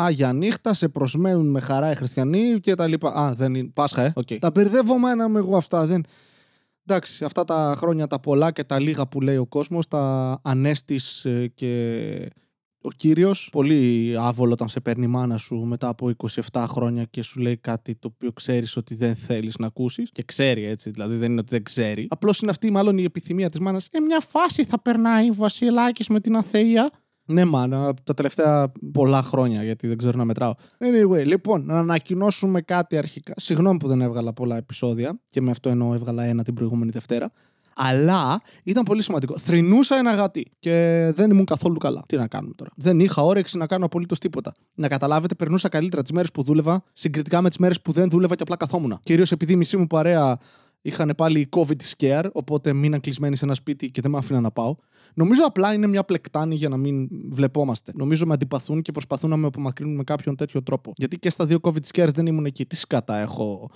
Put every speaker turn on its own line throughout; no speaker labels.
Άγια νύχτα, σε προσμένουν με χαρά οι χριστιανοί και τα λοιπά. Α, δεν είναι. Πάσχα, ε. Okay. Τα μπερδεύομαι με εγώ αυτά. Δεν... Εντάξει, αυτά τα χρόνια τα πολλά και τα λίγα που λέει ο κόσμος, τα ανέστης ε, και ο κύριος. Πολύ άβολο όταν σε παίρνει η μάνα σου μετά από 27 χρόνια και σου λέει κάτι το οποίο ξέρεις ότι δεν θέλεις να ακούσεις. Και ξέρει έτσι, δηλαδή δεν είναι ότι δεν ξέρει. Απλώς είναι αυτή μάλλον η επιθυμία της μάνας. Σε μια φάση θα περνάει ο Βασιλάκης με την αθεία. Ναι, μάνα, τα τελευταία πολλά χρόνια, γιατί δεν ξέρω να μετράω. Anyway, λοιπόν, να ανακοινώσουμε κάτι αρχικά. Συγγνώμη που δεν έβγαλα πολλά επεισόδια και με αυτό εννοώ έβγαλα ένα την προηγούμενη Δευτέρα. Αλλά ήταν πολύ σημαντικό. Θρυνούσα ένα γατί και δεν ήμουν καθόλου καλά. Τι να κάνουμε τώρα. Δεν είχα όρεξη να κάνω απολύτως τίποτα. Να καταλάβετε, περνούσα καλύτερα τις μέρες που δούλευα συγκριτικά με τις μέρες που δεν δούλευα και απλά καθόμουν. Κυρίως επειδή η μισή μου παρέα είχαν πάλι COVID scare, οπότε μείναν κλεισμένοι σε ένα σπίτι και δεν με άφηναν να πάω. Νομίζω απλά είναι μια πλεκτάνη για να μην βλεπόμαστε. Νομίζω με αντιπαθούν και προσπαθούν να με απομακρύνουν με κάποιον τέτοιο τρόπο. Γιατί και στα δύο COVID scares δεν ήμουν εκεί. Τι σκάτα έχω;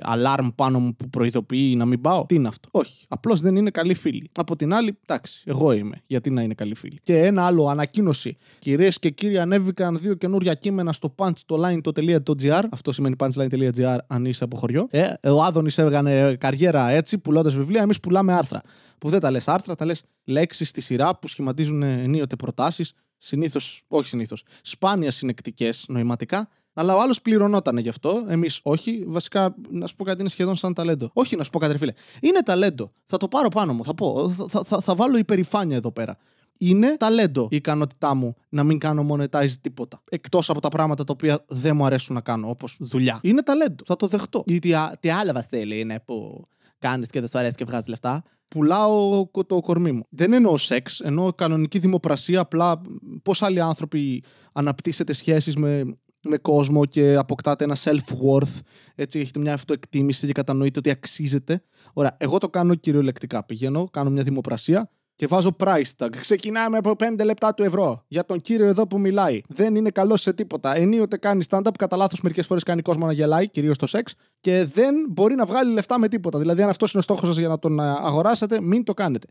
Αλάρμ πάνω μου που προειδοποιεί να μην πάω. Τι είναι αυτό; Όχι. Απλώς δεν είναι καλή φίλη. Από την άλλη, εντάξει, εγώ είμαι. Γιατί να είναι καλή φίλη. Και ένα άλλο ανακοίνωση. Κυρίες και κύριοι, ανέβηκαν δύο καινούρια κείμενα στο punchline.gr. Αυτό σημαίνει punchline.gr αν είσαι από χωριό. Ε, ο Άδωνης έβγανε καριέρα έτσι, πουλώντας βιβλία. Εμείς πουλάμε άρθρα. Που δεν τα λες άρθρα, τα λες λέξεις στη σειρά που σχηματίζουν ενίοτε προτάσεις. Συνήθως, όχι συνήθως, σπάνια συνεκτικές νοηματικά αλλά ο άλλος πληρωνόταν γι' αυτό. Εμείς όχι. Βασικά, να σου πω κάτι, είναι σχεδόν σαν ταλέντο. Όχι, να σου πω κάτι, φίλε. Είναι ταλέντο. Θα το πάρω πάνω μου. Θα πω. Θα, θα, θα βάλω υπερηφάνεια εδώ πέρα. Είναι ταλέντο η ικανότητά μου να μην κάνω monetize τίποτα. Εκτός από τα πράγματα τα οποία δεν μου αρέσουν να κάνω, όπως δουλειά. Είναι ταλέντο. Θα το δεχτώ. Τι, τι άλλα βασίλη είναι που κάνεις και δεν σου αρέσει και βγάζεις λεφτά. Πουλάω το κορμί μου. Δεν εννοώ σεξ, εννοώ κανονική δημοπρασία. Απλά πώς άλλοι άνθρωποι αναπτύσσετε σχέσεις με με κόσμο και αποκτάτε ένα self-worth. Έτσι, έχετε μια αυτοεκτίμηση και κατανοείτε ότι αξίζετε. Ωραία, εγώ το κάνω κυριολεκτικά. Πηγαίνω, κάνω μια δημοπρασία και βάζω price tag. Ξεκινάμε από 5 λεπτά του ευρώ. Για τον κύριο εδώ που μιλάει. Δεν είναι καλός σε τίποτα. Ενίοτε κάνει stand-up, κατά λάθος μερικές φορές κάνει κόσμο να γελάει, κυρίως στο σεξ, και δεν μπορεί να βγάλει λεφτά με τίποτα. Δηλαδή, αν αυτός είναι ο στόχος σας για να τον αγοράσετε, μην το κάνετε.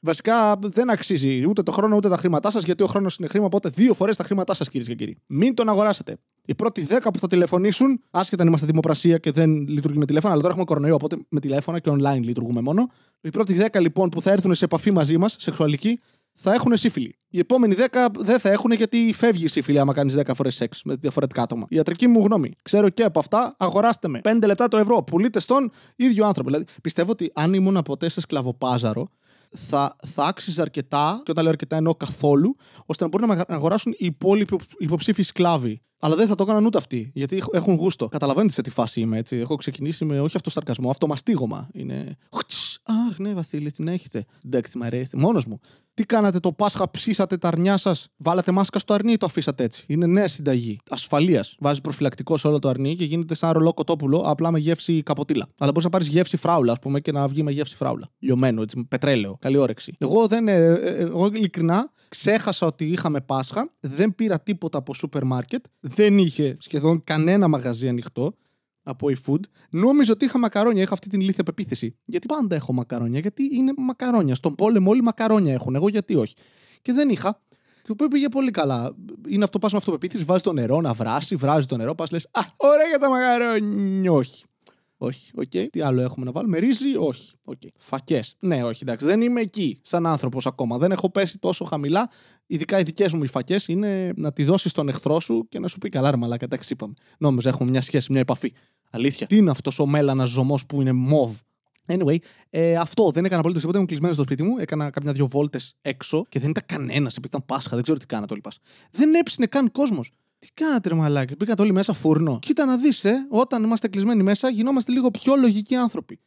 Βασικά δεν αξίζει ούτε το χρόνο ούτε τα χρήματά σας, γιατί ο χρόνος είναι χρήμα. Οπότε δύο φορές τα χρήματά σας, κυρίες και κύριοι. Μην τον αγοράσετε. Οι πρώτοι 10 που θα τηλεφωνήσουν, άσχετα αν είμαστε δημοπρασία και δεν λειτουργεί με τηλέφωνα, αλλά τώρα έχουμε κορονοϊό, οπότε με τηλέφωνα και online λειτουργούμε μόνο. Οι πρώτοι 10 λοιπόν που θα έρθουν σε επαφή μαζί μας, σεξουαλική, θα έχουν σύφυλλη. Οι επόμενοι 10 δεν θα έχουν γιατί φεύγει η σύφυλλη άμα κάνεις 10 φορές σεξ με διαφορετικά άτομα. Η ιατρική μου γνώμη. Ξέρω και από αυτά, αγοράστε με. 5 λεπτά το ευρώ. Πουλείτε στον ίδιο άνθρωπο. Δηλαδή, πιστεύω ότι αν ήμουν ποτέ σε σκλαβοπάζαρο, θα, θα άξιζε αρκετά, και όταν λέω αρκετά εννοώ καθόλου, ώστε να μπορούν να αγοράσουν οι υπόλοιποι υποψήφοι σκλάβοι. Αλλά δεν θα το έκαναν ούτε αυτοί, γιατί έχουν γούστο. Καταλαβαίνετε σε τι φάση είμαι, έτσι. Έχω ξεκινήσει με όχι αυτό σαρκασμό, αυτό μαστίγωμα. Είναι. Αχ, ναι, Βασίλη, την έχετε. Εντάξει, μ' αρέσει. Μόνος μου. Τι κάνατε το Πάσχα, ψήσατε τα αρνιά σας, βάλατε μάσκα στο αρνί ή το αφήσατε έτσι; Είναι νέα συνταγή. Ασφαλείας. Βάζει προφυλακτικός σε όλο το αρνί και γίνεται σαν ρολό κοτόπουλο, απλά με γεύση καποτήλα. Αλλά μπορείς να πάρεις γεύση φράουλα, ας πούμε, και να βγει με γεύση φράουλα. Λιωμένο, έτσι, πετρέλαιο. Καλή όρεξη. Εγώ δεν. Ε, ε, εγώ ειλικρινά ξέχασα ότι είχαμε Πάσχα, δεν πήρα τίποτα από σούπερ μάρκετ, δεν είχε σχεδόν κανένα μαγαζί ανοιχτό από eFood, νόμιζα ότι είχα μακαρόνια. Είχα αυτή την ηλίθια πεποίθηση. Γιατί πάντα έχω μακαρόνια, γιατί είναι μακαρόνια. Στον πόλεμο όλοι μακαρόνια έχουν. Εγώ γιατί όχι. Και δεν είχα. Και το πήγε πολύ καλά. Είναι αυτό πας με αυτοπεποίθηση, βάζεις το νερό να βράσει, βράζει το νερό, πας λες Α, ωραία για τα μακαρόνια. Όχι. Όχι, OK. Okay. Τι άλλο έχουμε να βάλουμε, ρύζι, όχι. Okay. Φακές. Ναι, όχι, εντάξει. Δεν είμαι εκεί σαν άνθρωπος ακόμα. Δεν έχω πέσει τόσο χαμηλά. Ειδικά οι δικές μου οι φακές είναι να τη δώσεις στον εχθρό σου και να σου πει καλά, ρε μαλάκα, εντάξει, είπαμε. Νόμιζα έχουμε μια σχέση, μια επαφή. Αλήθεια. Τι είναι αυτός ο μέλανας ζωμός που είναι μοβ; Anyway, ε, αυτό δεν έκανα απολύτως τίποτα. Ήμουν κλεισμένος στο σπίτι μου. Έκανα κάποια δύο βόλτες έξω και δεν ήταν κανένας επειδή ήταν Πάσχα. Δεν ξέρω τι κάνατε όλοι πα. Δεν έψινε καν κόσμος. Τι κάνατε, ρε μαλάκι. Μπήκατε όλοι μέσα φούρνο. Κοίτα να δεις, ε, όταν είμαστε κλεισμένοι μέσα, γινόμαστε λίγο πιο λογικοί άνθρωποι.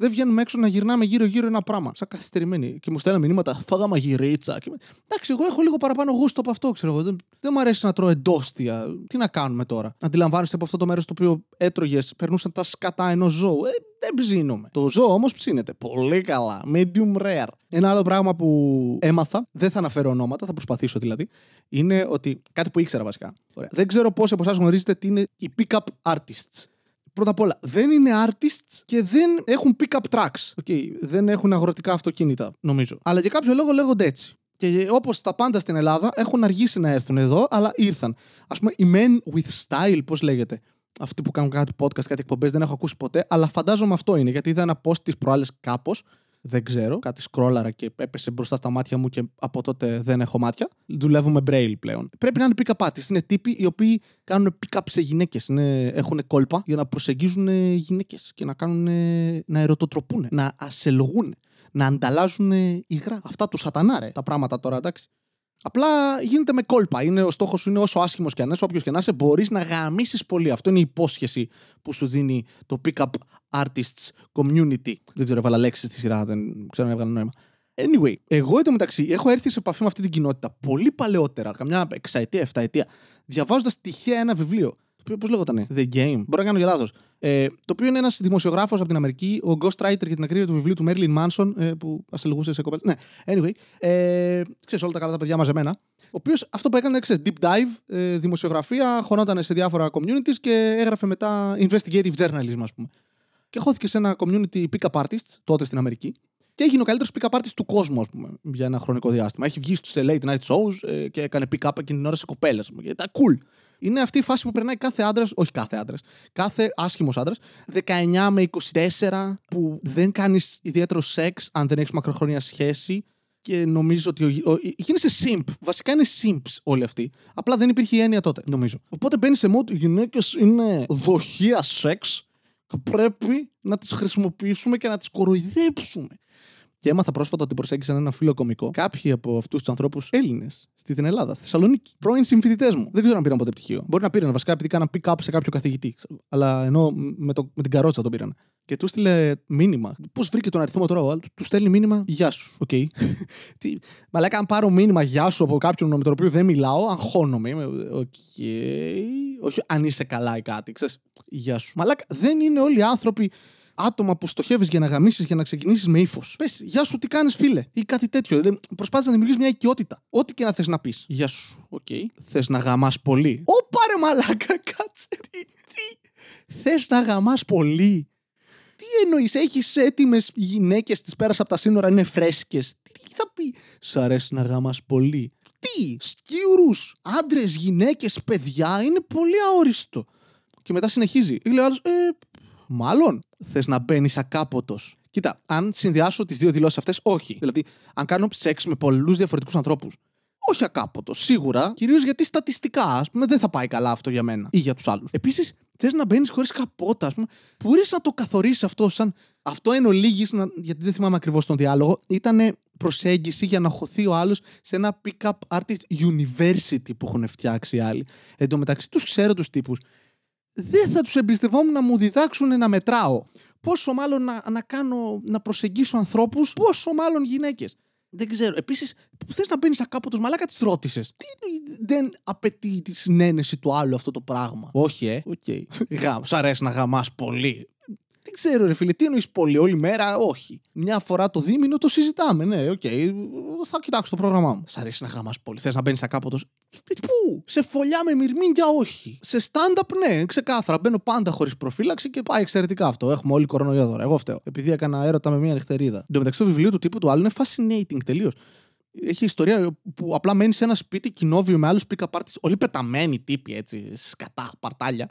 Δεν βγαίνουμε έξω να γυρνάμε γύρω-γύρω ένα πράγμα. Σαν καθυστερημένοι. Και μου στέλνουν μηνύματα, φάγα μαγειρίτσα. Και... Εντάξει, εγώ έχω λίγο παραπάνω γούστο από αυτό, ξέρω εγώ. Δεν, δεν μου αρέσει να τρώω εντόστια. Τι να κάνουμε τώρα; Αντιλαμβάνεστε από αυτό το μέρος το οποίο έτρωγες, περνούσαν τα σκατά ενός ζώου. Ε, δεν ψήνομαι. Το ζώο όμως ψήνεται. Πολύ καλά. Medium rare. Ένα άλλο πράγμα που έμαθα, δεν θα αναφέρω ονόματα, θα προσπαθήσω δηλαδή, είναι ότι κάτι που ήξερα βασικά. Ωραία. Δεν ξέρω πόσοι από εσάς γνωρίζετε τι είναι οι pick-up artists. Πρώτα απ' όλα, δεν είναι artists και δεν έχουν pick-up tracks. Okay. Δεν έχουν αγροτικά αυτοκίνητα, νομίζω. Αλλά για κάποιο λόγο λέγονται έτσι. Και όπως τα πάντα στην Ελλάδα έχουν αργήσει να έρθουν εδώ, αλλά ήρθαν. Α πούμε, οι Men with Style, πώς λέγεται; Αυτοί που κάνουν κάτι podcast, κάτι εκπομπές, δεν έχω ακούσει ποτέ, αλλά φαντάζομαι αυτό είναι. Γιατί είδα ένα post της προάλλες κάπως δεν ξέρω. Κάτι σκρόλαρα και έπεσε μπροστά στα μάτια μου και από τότε δεν έχω μάτια. Δουλεύω με braille πλέον. Πρέπει να είναι pick-up artists. Είναι τύποι οι οποίοι κάνουν pick-up σε γυναίκες. Έχουν κόλπα για να προσεγγίζουν γυναίκες και να, κάνουν, να ερωτοτροπούν, να ασελγούν, να ανταλλάζουν υγρά. Αυτά του σατανάρε τα πράγματα τώρα, εντάξει. Απλά γίνεται με κόλπα. Είναι, ο στόχος σου είναι όσο άσχημος και αν είσαι, όποιος και να είσαι, μπορείς να γαμίσεις πολύ. Αυτό είναι η υπόσχεση που σου δίνει το Pick Up Artists Community. Δεν ξέρω, έβαλα λέξεις στη σειρά, δεν ξέρω αν έβγαλα νόημα. Anyway, εγώ εντωμεταξύ έχω έρθει σε επαφή με αυτή την κοινότητα πολύ παλαιότερα, καμιά εξαετία, εφταετία, διαβάζοντας τυχαία ένα βιβλίο. Πώς λέγονταν, The Game. Μπορώ να κάνω για λάθος. Ε, το οποίο είναι ένας δημοσιογράφος από την Αμερική, ο ghostwriter για την ακρίβεια του βιβλίου του Μέρλιν Μάνσον, ε, που ασελγούσε σε κοπέλα. Ναι, anyway. Ε, ξέρεις όλα τα καλά τα παιδιά μαζεμένα. Ο οποίος αυτό που έκανε, ξέρεις, deep dive, ε, δημοσιογραφία, χωνόταν σε διάφορα communities και έγραφε μετά investigative journalism, ας πούμε. Και χώθηκε σε ένα community pick-up artists τότε στην Αμερική. Και έγινε ο καλύτερος pick-up artist του κόσμου, ας πούμε, για ένα χρονικό διάστημα. Έχει βγει σε late night shows ε, και έκανε pick-up εκείνη την ώρα σε κοπέλες. Ήταν cool είναι αυτή η φάση που περνάει κάθε άντρας, όχι κάθε άντρας, κάθε άσχημος άντρας, 19 με 24, που δεν κάνεις ιδιαίτερο σεξ αν δεν έχεις μακροχρόνια σχέση. Και νομίζω ότι. Ο, ο, γίνεσαι simp. Βασικά είναι simps όλοι αυτοί. Απλά δεν υπήρχε η έννοια τότε, νομίζω. Οπότε μπαίνει σε mode οι γυναίκες είναι δοχεία σεξ και πρέπει να τις χρησιμοποιήσουμε και να τις κοροϊδέψουμε. Και έμαθα πρόσφατα ότι προσέγγισαν ένα φίλο κομικό κάποιοι από αυτούς τους ανθρώπους Έλληνες στην Ελλάδα, Θεσσαλονίκη. Πρώην συμφοιτητές μου. Δεν ξέρω αν πήραν ποτέ πτυχίο. Μπορεί να πήραν βασικά επειδή κάναν pick-up σε κάποιο καθηγητή. Αλλά ενώ με, το, με την καρότσα τον πήραν. Και του στείλε μήνυμα. Πώς βρήκε τον αριθμό τώρα, του στέλνει μήνυμα Γεια σου. OK. Okay. Μαλάκα, αν πάρω μήνυμα Γεια σου από κάποιον με τον οποίο δεν μιλάω, αγχώνομαι. OK. Okay. Όχι αν είσαι καλά ή κάτι. Ξέρεις, Γεια σου. Μαλάκα, δεν είναι όλοι οι άνθρωποι άτομα που στοχεύεις για να γαμήσεις για να ξεκινήσεις με ύφος. Πες, Γεια σου, τι κάνεις, φίλε, ή κάτι τέτοιο. Δηλαδή, προσπάθησες να δημιουργήσεις μια οικειότητα. Ό,τι και να θες να πεις. Γεια σου, OK. Okay. Θες να γαμάς πολύ. Ω, πάρε μαλάκα, κάτσε. Τι, τι. Θες να γαμάς πολύ. Τι εννοείς, έχεις έτοιμες γυναίκες τη πέρα από τα σύνορα, είναι φρέσκες. Τι θα πει, Σ' αρέσει να γαμάς πολύ. Τι, σκύρου, άντρες, γυναίκες, παιδιά, είναι πολύ αόριστο. Και μετά συνεχίζει. Λέει άλλος, ε, Μάλλον θες να μπαίνεις ακάποτος. Κοίτα, αν συνδυάσω τις δύο δηλώσεις αυτές, όχι. Δηλαδή, αν κάνω σεξ με πολλούς διαφορετικούς ανθρώπους, όχι ακάποτος, σίγουρα. Κυρίως γιατί στατιστικά, ας πούμε, δεν θα πάει καλά αυτό για μένα ή για τους άλλους. Επίσης, θες να μπαίνεις χωρίς καπότα, ας πούμε. Μπορείς να το καθορίσεις αυτό σαν. Αυτό εν ολίγης, γιατί δεν θυμάμαι ακριβώς τον διάλογο, ήταν προσέγγιση για να χωθεί ο άλλος σε ένα pick-up artist university που έχουν φτιάξει οι άλλοι. Εν τω μεταξύ, τους ξέρω τους τύπους δεν θα τους εμπιστευόμουν να μου διδάξουν να μετράω. Πόσο μάλλον να, να, κάνω, να προσεγγίσω ανθρώπους, πόσο μάλλον γυναίκες. Δεν ξέρω. Επίσης, θες να μπαίνεις ακάποτο μαλάκα τη ρώτησες. Τι δεν απαιτεί τη συναίνεση του άλλου αυτό το πράγμα; Όχι, ε. Okay. Γα, σ' αρέσει να γαμάς πολύ. Δεν ξέρω, ρε φίλε, τι εννοείς πολύ, όλη μέρα, όχι. Μια φορά το δίμηνο το συζητάμε, ναι, OK. Okay. Θα κοιτάξω το πρόγραμμά μου. Σ' αρέσει να γαμάς πολύ. Θες να μπαίνεις ακάποτος; Ε, πού; Σε φωλιά με μυρμήγκια, όχι. Σε stand-up, ναι, ξεκάθαρα. Μπαίνω πάντα χωρίς προφύλαξη και πάει εξαιρετικά αυτό. Έχουμε όλοι κορονοϊό τώρα. Εγώ φταίω. Επειδή έκανα έρωτα με μια νυχτερίδα. Εν τω μεταξύ, το βιβλίο του τύπου του άλλου είναι fascinating τελείως. Έχει ιστορία που απλά μένεις σε ένα σπίτι κοινόβιο με άλλους pick-up artists, όλοι πεταμένοι τύποι έτσι, σκατά, παρτάλια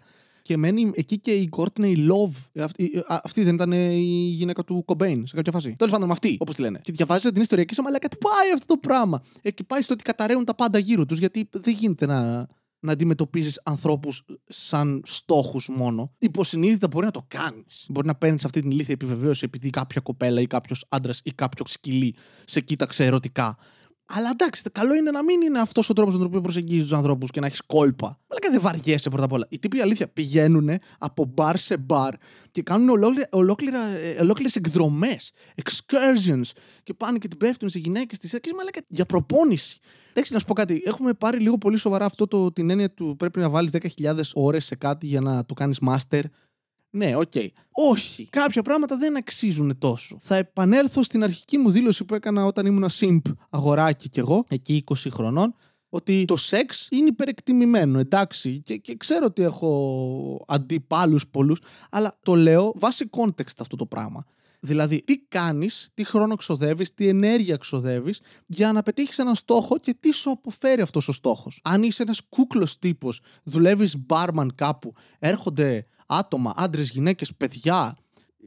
και μένει εκεί και η Courtney Love. Αυτή, αυτή δεν ήταν η γυναίκα του Κομπέιν σε κάποια φάση. Τέλος πάντων, αυτή, όπως τη λένε. Και διαβάζει την ιστορία και είσαι μαλάκα, τι πάει αυτό το πράγμα. Ε, και πάει στο ότι καταραίουν τα πάντα γύρω τους, γιατί δεν γίνεται να, να αντιμετωπίζεις ανθρώπους σαν στόχους μόνο. Υποσυνείδητα μπορεί να το κάνεις. Μπορεί να παίρνεις αυτή την ηλίθια επιβεβαίωση επειδή κάποια κοπέλα ή κάποιος άντρας ή κάποιο σκυλί σε κοίταξε ερωτικά. Αλλά εντάξει, καλό είναι να μην είναι αυτός ο τρόπος με τον οποίο προσεγγίζεις τους ανθρώπους και να έχεις κόλπα. Αλλά και δεν βαριέσαι πρώτα απ' όλα. Οι τύποι αλήθεια πηγαίνουν από μπαρ σε μπαρ και κάνουν ολόκληρες εκδρομές, excursions και πάνε και την πέφτουν σε γυναίκες τη έρκη. Μα για προπόνηση. Εντάξει, να σου πω κάτι. Έχουμε πάρει λίγο πολύ σοβαρά αυτό το, την έννοια του πρέπει να βάλεις 10.000 ώρες σε κάτι για να το κάνεις master ναι, ok. Okay. Όχι. Κάποια πράγματα δεν αξίζουν τόσο. Θα επανέλθω στην αρχική μου δήλωση που έκανα όταν ήμουν simp αγοράκι κι εγώ, εκεί 20 χρονών, ότι το σεξ είναι υπερεκτιμημένο, εντάξει, και, και ξέρω ότι έχω αντιπάλους πολλούς, αλλά το λέω βάσει context αυτό το πράγμα. Δηλαδή, τι κάνεις, τι χρόνο ξοδεύεις, τι ενέργεια ξοδεύεις για να πετύχεις έναν στόχο και τι σου αποφέρει αυτός ο στόχος. Αν είσαι ένας κούκλος τύπος, δουλεύεις μπάρμαν κάπου, έρχονται άτομα, άντρες, γυναίκες, παιδιά,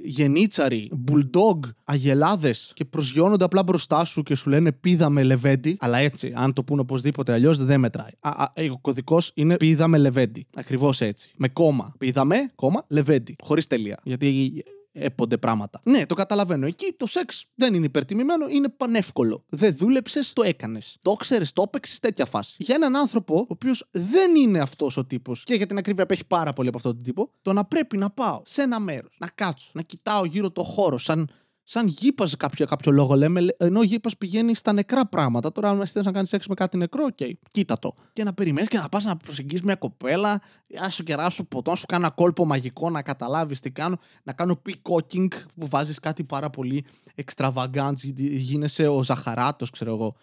γενίτσαροι, μπουλντόγκ, αγελάδες και προσγειώνονται απλά μπροστά σου και σου λένε πίδα με λεβέντι. Αλλά έτσι, αν το πούνε οπωσδήποτε αλλιώς, δεν μετράει. Α, α, ο κωδικός είναι πίδα με λεβέντι. Ακριβώς έτσι. Με κόμμα. Πίδα με, κόμμα, λεβέντι. Χωρίς τελεία. Γιατί έπονται πράγματα. Ναι, το καταλαβαίνω. Εκεί το σεξ δεν είναι υπερτιμημένο, είναι πανεύκολο. Δεν δούλεψες, το έκανες. Το ξέρεις, το έπαιξες, τέτοια φάση. Για έναν άνθρωπο, ο οποίος δεν είναι αυτός ο τύπος και για την ακρίβεια απέχει πάρα πολύ από αυτόν τον τύπο, το να πρέπει να πάω σε ένα μέρος, να κάτσω, να κοιτάω γύρω το χώρο, σαν σαν γύπας κάποιο, κάποιο λόγο λέμε, ενώ γύπας πηγαίνει στα νεκρά πράγματα. Τώρα, αν θες να κάνεις σεξ με κάτι νεκρό, ok, okay, κοίτα το. Και να περιμένεις και να πας να προσεγγίσεις μια κοπέλα, α σου κεράσω ποτό, να σου κάνω ένα κόλπο μαγικό να καταλάβεις τι κάνω, να κάνω peacocking που βάζεις κάτι πάρα πολύ extravagant, γίνεσαι ο Ζαχαράτος, ξέρω εγώ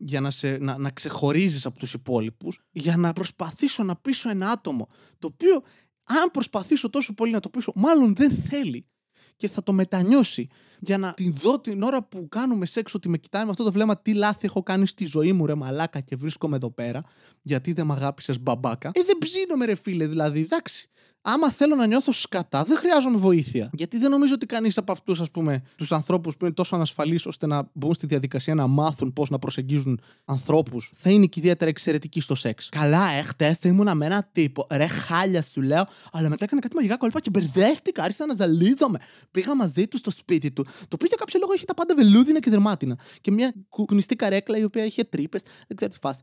για να, σε, να, να ξεχωρίζεις από τους υπόλοιπους, για να προσπαθήσω να πείσω ένα άτομο, το οποίο αν προσπαθήσω τόσο πολύ να το πείσω, μάλλον δεν θέλει και θα το μετανιώσει για να την δω την ώρα που κάνουμε σεξ ότι με κοιτάει με αυτό το βλέμμα τι λάθη έχω κάνει στη ζωή μου ρε μαλάκα και βρίσκομαι εδώ πέρα γιατί δεν με αγάπησες μπαμπάκα. Ε δεν ψήνομαι ρε φίλε δηλαδή εντάξει άμα θέλω να νιώθω σκατά, δεν χρειάζομαι βοήθεια. Γιατί δεν νομίζω ότι κανείς από αυτούς, ας πούμε, τους ανθρώπους που είναι τόσο ανασφαλείς ώστε να μπουν στη διαδικασία να μάθουν πώς να προσεγγίζουν ανθρώπους, θα είναι και ιδιαίτερα εξαιρετικοί στο σεξ. Καλά, ε, χτες ήμουν με ένα τύπο. Ρε, χάλια σου λέω, αλλά μετά έκανε κάτι μαγικά κόλπα και μπερδεύτηκα, άρχισα να ζαλίζομαι. Πήγα μαζί του στο σπίτι του, το οποίο για κάποιο λόγο είχε τα πάντα βελούδινα και δερμάτινα. Και μια κουνιστή καρέκλα η οποία είχε τρύπες, δεν ξέρω τι φάση.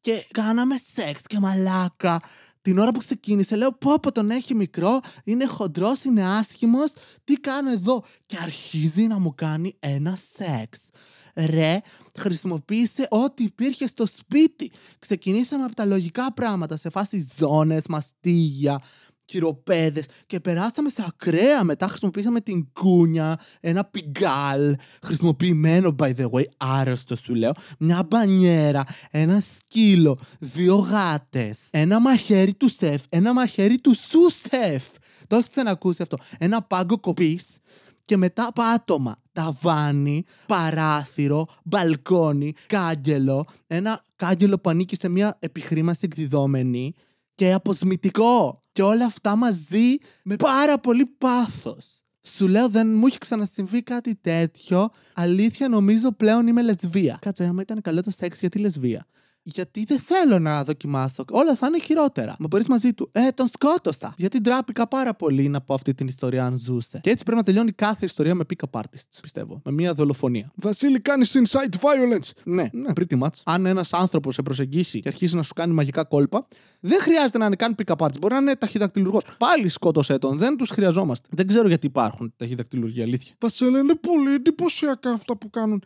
Και κάναμε σεξ και μαλάκα την ώρα που ξεκίνησε, λέω πω πω τον έχει μικρό, είναι χοντρός, είναι άσχημος, τι κάνω εδώ. Και αρχίζει να μου κάνει ένα σεξ. Ρε, χρησιμοποίησε ό,τι υπήρχε στο σπίτι. Ξεκινήσαμε από τα λογικά πράγματα, σε φάση ζώνες, μαστίγια, χειροπέδες και περάσαμε σε ακραία. Μετά χρησιμοποίησαμε την κούνια, ένα πιγκάλ, χρησιμοποιημένο by the way, άρρωστο σου λέω, μια μπανιέρα, ένα σκύλο, δύο γάτες, ένα μαχαίρι του σεφ, ένα μαχαίρι του σου σεφ. Το έχετε ξανακούσει αυτό. Ένα πάγκο κοπής και μετά πάτωμα. Ταβάνι, παράθυρο, μπαλκόνι, κάγκελο, ένα κάγκελο που ανήκει σε μια επιχρήμαση εκδιδόμενη και αποσμητικό. Και όλα αυτά μαζί με πάρα πολύ πάθος. Σου λέω δεν μου έχει ξανασυμβεί κάτι τέτοιο. Αλήθεια νομίζω πλέον είμαι λεσβία. Κάτσε, άμα ήταν καλό το σεξ γιατί λεσβία; Γιατί δεν θέλω να δοκιμάσω. Όλα θα είναι χειρότερα. Μα μπορείς μαζί του. Ε, τον σκότωσα. Γιατί ντράπηκα πάρα πολύ να πω αυτή την ιστορία αν ζούσε. Και έτσι πρέπει να τελειώνει κάθε ιστορία με pick-up artists, πιστεύω. Με μια δολοφονία. Βασίλη, κάνεις inside violence. Ναι, ναι, pretty much. Αν ένας άνθρωπος σε προσεγγίσει και αρχίσει να σου κάνει μαγικά κόλπα, δεν χρειάζεται να είναι καν pick-up artist. Μπορεί να είναι ταχυδακτηλουργός. Πάλι σκότωσε τον. Δεν τους χρειαζόμαστε. Δεν ξέρω γιατί υπάρχουν ταχυδακτηλουργοί, αλήθεια. Βασίλη, είναι πολύ εντυπωσιακά αυτά που κάνουν.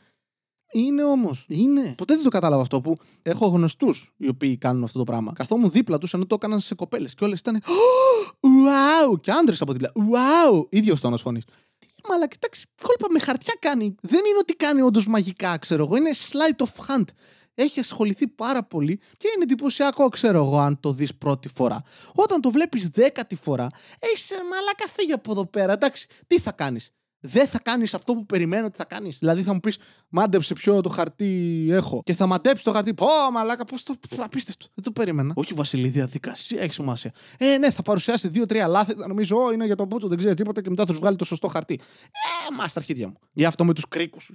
Είναι όμως. Είναι. Ποτέ δεν το κατάλαβα αυτό που έχω γνωστούς οι οποίοι κάνουν αυτό το πράγμα. Καθόμουν δίπλα τους ενώ το έκαναν σε κοπέλες και όλες ήταν. Wow! Και άντρες από δίπλα. Wow! ίδιος τόνο φωνή. Μαλά, κοιτάξτε, κόλπα με χαρτιά κάνει. Δεν είναι ότι κάνει όντως μαγικά, ξέρω εγώ. Είναι sleight of hand. Έχει ασχοληθεί πάρα πολύ και είναι εντυπωσιακό, ξέρω εγώ, αν το δεις πρώτη φορά. Όταν το βλέπεις δέκατη φορά, έχει μαλάκα φύγει από εδώ πέρα. Εντάξει, τι θα κάνεις δεν θα κάνεις αυτό που περιμένω ότι θα κάνεις. Δηλαδή θα μου πεις, μάντεψε ποιο το χαρτί έχω. Και θα μαντέψει το χαρτί. Πω, μαλάκα, πώς το. Απίστευτο. Δεν το περίμενα. Όχι, Βασιλή, διαδικασία έχεις σημασία. Ε, ναι, θα παρουσιάσει δύο-τρία λάθη. Θα νομίζω, Ω, είναι για τον Πούτσο, δεν ξέρει τίποτα και μετά θα σου βγάλει το σωστό χαρτί. Ε, μα τα αρχίδια μου. Για αυτό με τους κρίκους.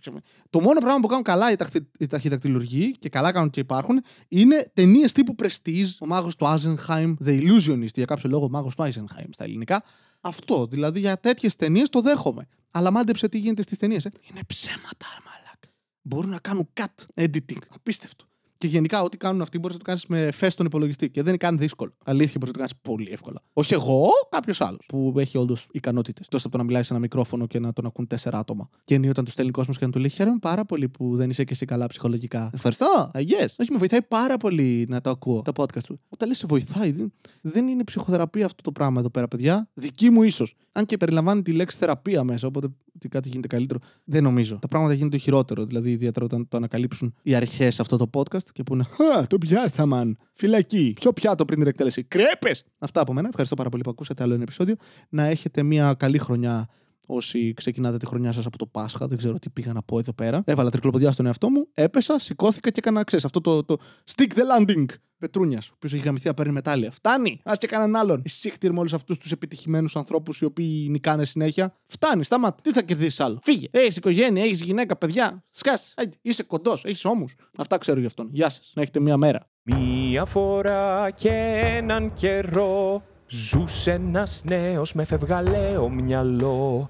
Το μόνο πράγμα που κάνουν καλά οι, ταχυδακτηλουργοί και καλά κάνουν και υπάρχουν είναι ταινίες τύπου Prestige, ο μάγος του Eisenheim, The Illusionist, για κάποιο λόγο ο μάγος του Eisenheim στα ελληνικά. Αυτό. Δηλαδή για τέτοιες ταινίες το δέχομαι. Αλλά μάντεψε τι γίνεται στις ταινίες. Ε. Είναι ψέματα, αρμαλάκ. Μπορούν να κάνουν cut editing. Απίστευτο. Και γενικά, ό,τι κάνουν αυτοί μπορείς να το κάνεις με φες στον υπολογιστή. Και δεν είναι καν δύσκολο. Αλήθεια, μπορείς να το κάνεις πολύ εύκολα. Όχι εγώ, κάποιος άλλος που έχει όντως ικανότητες. Τόσο από το να μιλάει σε ένα μικρόφωνο και να τον ακούν τέσσερα άτομα. Και είναι όταν τους στέλνει κόσμος και να του λέει Χαίρομαι πάρα πολύ που δεν είσαι και εσύ καλά ψυχολογικά. Ευχαριστώ. Yes. Όχι, με βοηθάει πάρα πολύ να το ακούω τα podcast του. Όταν λες σε βοηθάει, δεν είναι ψυχοθεραπεία αυτό το πράγμα εδώ πέρα, παιδιά. Δική μου ίσως. Αν και περιλαμβάνει τη λέξη θεραπεία μέσα, οπότε ότι κάτι γίνεται καλύτερο. Δεν νομίζω. Τα πράγματα γίνονται χειρότερο. Δηλαδή, ιδιαίτερα όταν το ανακαλύψουν οι αρχές αυτό το podcast και πούνε Χα, το πιάσαμαν. Φυλακή. Ποιο πιάτο πριν την εκτέλεση. Κρέπες! Αυτά από μένα. Ευχαριστώ πάρα πολύ που ακούσατε άλλο ένα επεισόδιο. Να έχετε μια καλή χρονιά Όσοι ξεκινάτε τη χρονιά σας από το Πάσχα, δεν ξέρω τι πήγα να πω εδώ πέρα. Έβαλα τρικλοποδιά στον εαυτό μου, έπεσα, σηκώθηκα και έκανα, ξέρεις, αυτό το, το stick the landing. Πετρούνιας, ο οποίος έχει γαμηθεί να παίρνει μετάλλια. Φτάνει! Α και κανέναν άλλον. Σύχτηρ με όλους αυτούς τους επιτυχημένους ανθρώπους οι οποίοι νικάνε συνέχεια. Φτάνει, σταμάτα. Τι θα κερδίσεις άλλο; Φύγε. Έχεις οικογένεια, έχεις γυναίκα, παιδιά. Σκάσει. Είσαι κοντός, έχεις ώμους. Αυτά ξέρω γι' αυτόν. Γεια σας. Να έχετε μία μέρα.
Μία φορά και έναν καιρό Ζούσε ένας νέος με φευγαλαίο μυαλό